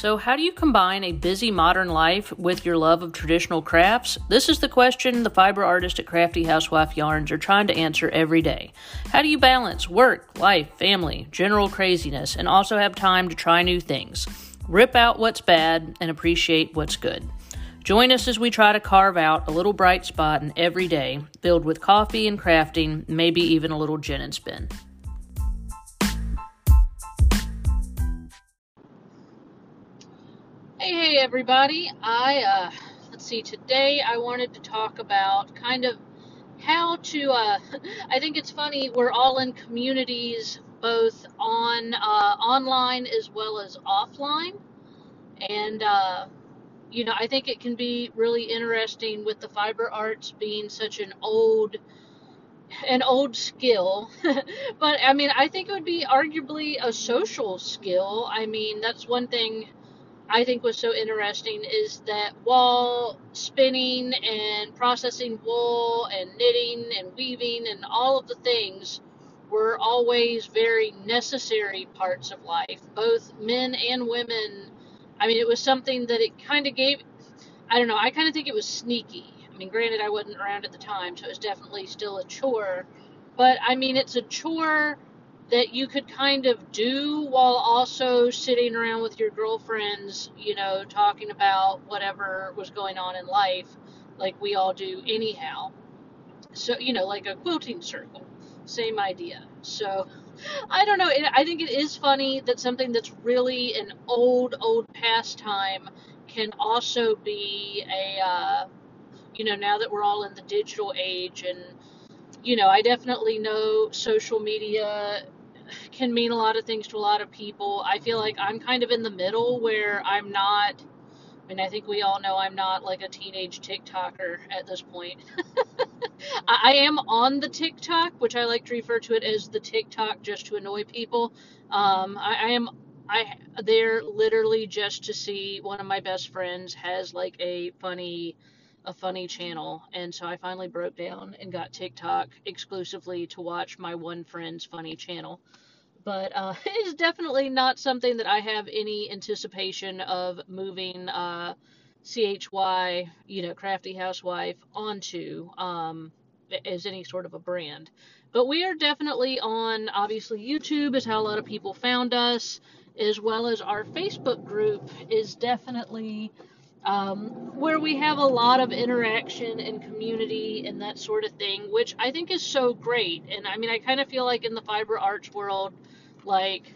So, how do you combine a busy modern life with your love of traditional crafts? This is the question the fiber artist at Crafty Housewife Yarns are trying to answer every day. How do you balance work, life, family, general craziness, and also have time to try new things? Rip out what's bad and appreciate what's good. Join us as we try to carve out a little bright spot in every day, filled with coffee and crafting, maybe even a little gin and spin. Everybody. I, uh, let's see, today I wanted to talk about kind of how to, uh, I think it's funny, we're all in communities both on, uh, online as well as offline. And, uh, you know, I think it can be really interesting with the fiber arts being such an old, an old skill. but I mean, I think it would be arguably a social skill. I mean, that's one thing I think was so interesting is that while spinning and processing wool and knitting and weaving and all of the things were always very necessary parts of life, both men and women. I mean, it was something that it kind of gave, I don't know, I kind of think it was sneaky. I mean, granted, I wasn't around at the time, so it was definitely still a chore. But I mean, it's a chore that you could kind of do while also sitting around with your girlfriends, you know, talking about whatever was going on in life, like we all do anyhow. So, you know, like a quilting circle, same idea. So, I don't know. I think it is funny that something that's really an old, old pastime can also be a, uh, you know, now that we're all in the digital age and you know, I definitely know social media can mean a lot of things to a lot of people. I feel like I'm kind of in the middle where I'm not. I mean, I think we all know I'm not like a teenage TikToker at this point. I am on the TikTok, which I like to refer to it as the TikTok just to annoy people. Um, I, I am I there literally just to see one of my best friends has like a funny a funny channel and so I finally broke down and got TikTok exclusively to watch my one friend's funny channel but uh, it is definitely not something that I have any anticipation of moving uh, CHY, you know, Crafty Housewife onto um, as any sort of a brand. But we are definitely on, obviously, YouTube is how a lot of people found us, as well as our Facebook group is definitely um, where we have a lot of interaction and community and that sort of thing, which I think is so great. And I mean, I kind of feel like in the fiber arts world, like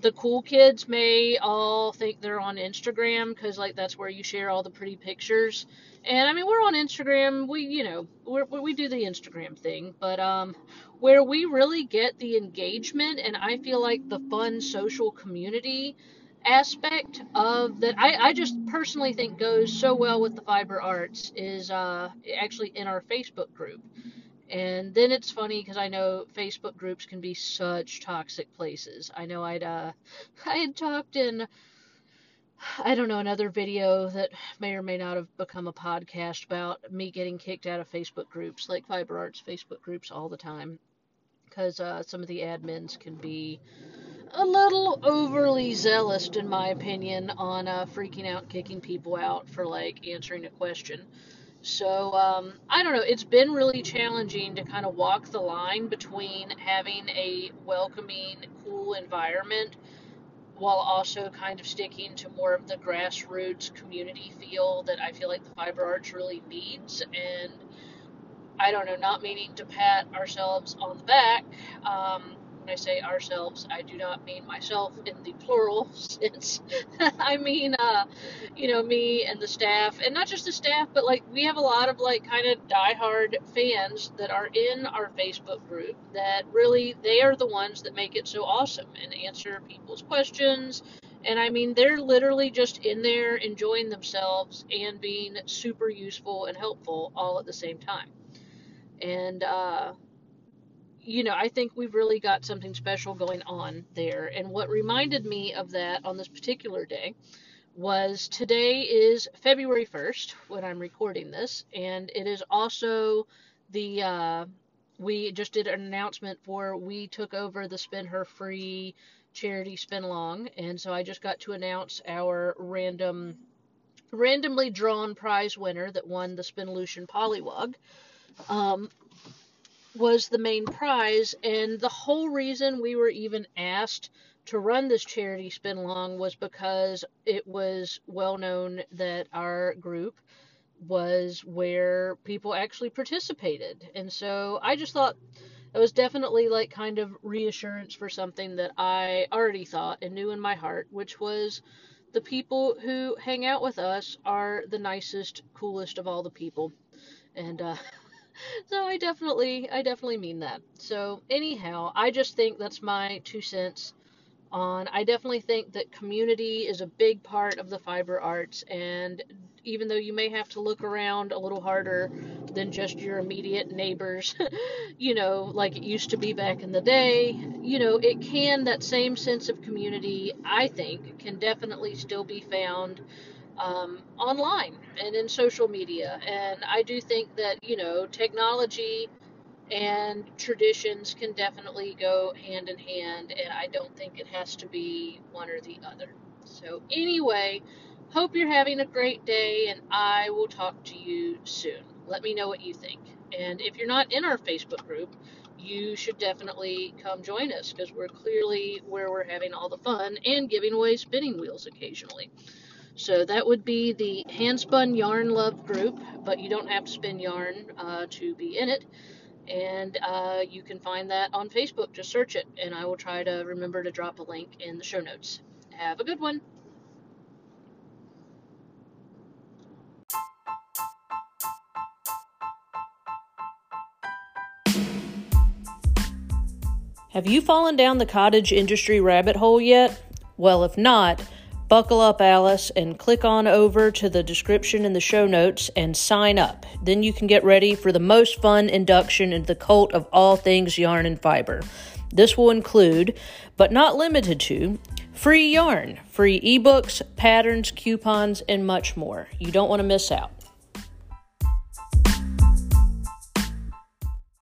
the cool kids may all think they're on Instagram because like that's where you share all the pretty pictures. And I mean, we're on Instagram. We, you know, we we do the Instagram thing, but um, where we really get the engagement and I feel like the fun social community aspect of that I, I just personally think goes so well with the fiber arts is uh, actually in our Facebook group. And then it's funny because I know Facebook groups can be such toxic places. I know I'd uh, I had talked in I don't know another video that may or may not have become a podcast about me getting kicked out of Facebook groups like Fiber Arts Facebook groups all the time because uh, some of the admins can be a little overly zealous in my opinion on uh, freaking out kicking people out for like answering a question. So, um, I don't know, it's been really challenging to kind of walk the line between having a welcoming, cool environment while also kind of sticking to more of the grassroots community feel that I feel like the fiber arts really needs. And I don't know, not meaning to pat ourselves on the back. Um, when I say ourselves, I do not mean myself in the plural sense. I mean, uh, you know, me and the staff, and not just the staff, but like we have a lot of like kind of diehard fans that are in our Facebook group that really they are the ones that make it so awesome and answer people's questions. And I mean, they're literally just in there enjoying themselves and being super useful and helpful all at the same time. And uh, you know, I think we've really got something special going on there. And what reminded me of that on this particular day was today is February 1st when I'm recording this, and it is also the uh, we just did an announcement for we took over the Spin Her Free charity spin along, and so I just got to announce our random, randomly drawn prize winner that won the Spinolution Pollywog. Um, was the main prize, and the whole reason we were even asked to run this charity spin along was because it was well known that our group was where people actually participated. And so I just thought it was definitely like kind of reassurance for something that I already thought and knew in my heart, which was the people who hang out with us are the nicest, coolest of all the people. And uh so I definitely I definitely mean that. So anyhow, I just think that's my two cents on I definitely think that community is a big part of the fiber arts and even though you may have to look around a little harder than just your immediate neighbors, you know, like it used to be back in the day, you know, it can, that same sense of community, I think, can definitely still be found um, online and in social media. And I do think that, you know, technology and traditions can definitely go hand in hand, and I don't think it has to be one or the other. So, anyway, Hope you're having a great day, and I will talk to you soon. Let me know what you think. And if you're not in our Facebook group, you should definitely come join us because we're clearly where we're having all the fun and giving away spinning wheels occasionally. So that would be the Handspun Yarn Love group, but you don't have to spin yarn uh, to be in it. And uh, you can find that on Facebook. Just search it, and I will try to remember to drop a link in the show notes. Have a good one. Have you fallen down the cottage industry rabbit hole yet? Well, if not, buckle up, Alice, and click on over to the description in the show notes and sign up. Then you can get ready for the most fun induction into the cult of all things yarn and fiber. This will include, but not limited to, free yarn, free ebooks, patterns, coupons, and much more. You don't want to miss out.